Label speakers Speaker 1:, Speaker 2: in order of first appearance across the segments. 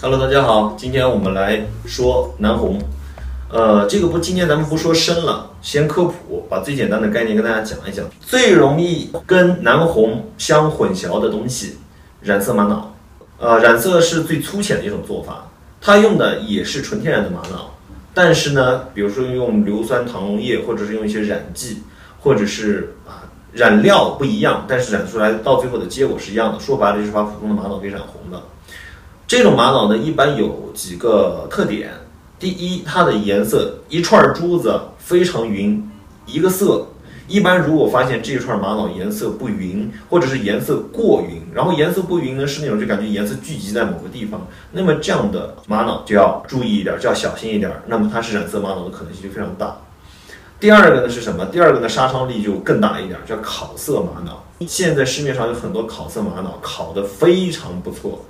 Speaker 1: Hello，大家好，今天我们来说南红。呃，这个不，今天咱们不说深了，先科普，把最简单的概念跟大家讲一讲。最容易跟南红相混淆的东西，染色玛瑙。呃，染色是最粗浅的一种做法，它用的也是纯天然的玛瑙，但是呢，比如说用硫酸糖溶液，或者是用一些染剂，或者是啊染料不一样，但是染出来到最后的结果是一样的。说白了就是把普通的玛瑙给染红了。这种玛瑙呢，一般有几个特点。第一，它的颜色一串珠子非常匀，一个色。一般如果发现这一串玛瑙颜色不匀，或者是颜色过匀，然后颜色不匀呢是那种就感觉颜色聚集在某个地方，那么这样的玛瑙就要注意一点，就要小心一点。那么它是染色玛瑙的可能性就非常大。第二个呢是什么？第二个呢杀伤力就更大一点，叫烤色玛瑙。现在市面上有很多烤色玛瑙，烤得非常不错。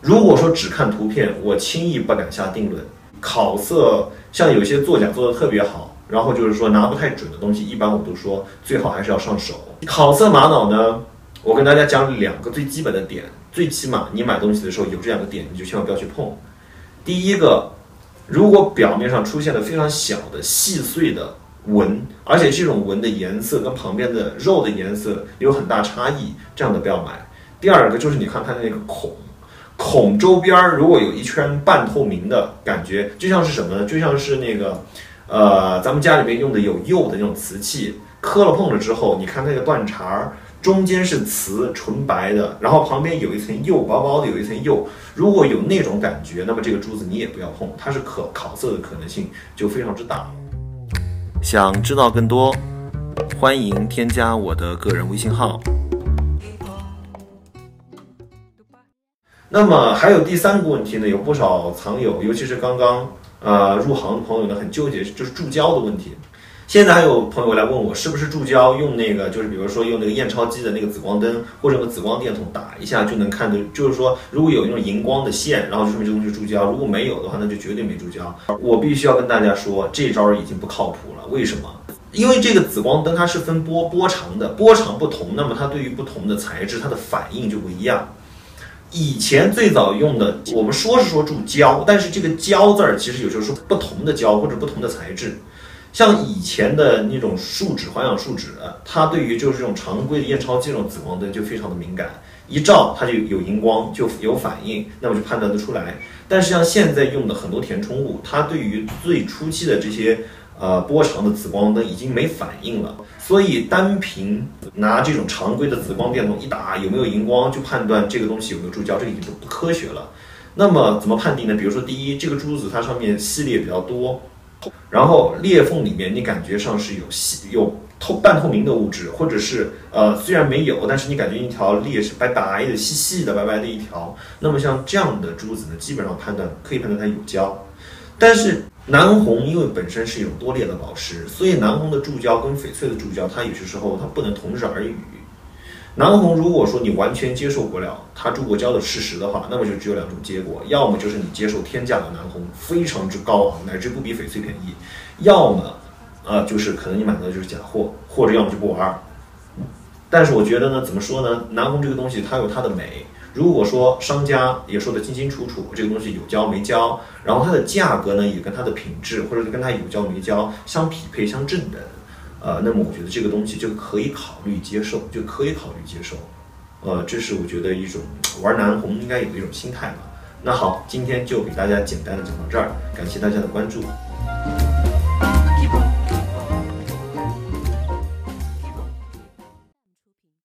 Speaker 1: 如果说只看图片，我轻易不敢下定论。烤色像有些作假做的特别好，然后就是说拿不太准的东西，一般我都说最好还是要上手。烤色玛瑙呢，我跟大家讲两个最基本的点，最起码你买东西的时候有这两个点，你就千万不要去碰。第一个，如果表面上出现了非常小的细碎的纹，而且这种纹的颜色跟旁边的肉的颜色有很大差异，这样的不要买。第二个就是你看它的那个孔。孔周边儿如果有一圈半透明的感觉，就像是什么呢？就像是那个，呃，咱们家里面用的有釉的那种瓷器，磕了碰了之后，你看那个断茬儿，中间是瓷纯白的，然后旁边有一层釉，薄薄的有一层釉。如果有那种感觉，那么这个珠子你也不要碰，它是可烤色的可能性就非常之大。想知道更多，欢迎添加我的个人微信号。那么还有第三个问题呢，有不少藏友，尤其是刚刚呃入行的朋友呢，很纠结，就是注胶的问题。现在还有朋友来问我，是不是注胶用那个，就是比如说用那个验钞机的那个紫光灯或者个紫光电筒打一下就能看的，就是说如果有那种荧光的线，然后就说明这东西注胶；如果没有的话，那就绝对没注胶。我必须要跟大家说，这招已经不靠谱了。为什么？因为这个紫光灯它是分波波长的，波长不同，那么它对于不同的材质，它的反应就不一样。以前最早用的，我们说是说注胶，但是这个胶字儿其实有时候是不同的胶或者不同的材质。像以前的那种树脂环氧树脂，它对于就是这种常规的验钞机这种紫光灯就非常的敏感，一照它就有荧光，就有反应，那么就判断得出来。但是像现在用的很多填充物，它对于最初期的这些。呃，波长的紫光灯已经没反应了，所以单凭拿这种常规的紫光电筒一打有没有荧光，就判断这个东西有没有注胶，这个已经不科学了。那么怎么判定呢？比如说，第一，这个珠子它上面系列比较多，然后裂缝里面你感觉上是有细有透半透明的物质，或者是呃虽然没有，但是你感觉一条裂是白白的、细细的、白白的一条。那么像这样的珠子呢，基本上判断可以判断它有胶，但是。南红因为本身是一种多裂的宝石，所以南红的注胶跟翡翠的注胶，它有些时候它不能同日而语。南红如果说你完全接受不了它注过胶的事实的话，那么就只有两种结果：要么就是你接受天价的南红非常之高昂，乃至不比翡翠便宜；要么，呃，就是可能你买的就是假货，或者要么就不玩。但是我觉得呢，怎么说呢？南红这个东西它有它的美。如果说商家也说得清清楚楚，这个东西有胶没胶，然后它的价格呢也跟它的品质或者跟它有胶没胶相匹配相正等，呃，那么我觉得这个东西就可以考虑接受，就可以考虑接受，呃，这是我觉得一种玩南红应该有的一种心态吧。那好，今天就给大家简单的讲到这儿，感谢大家的关注。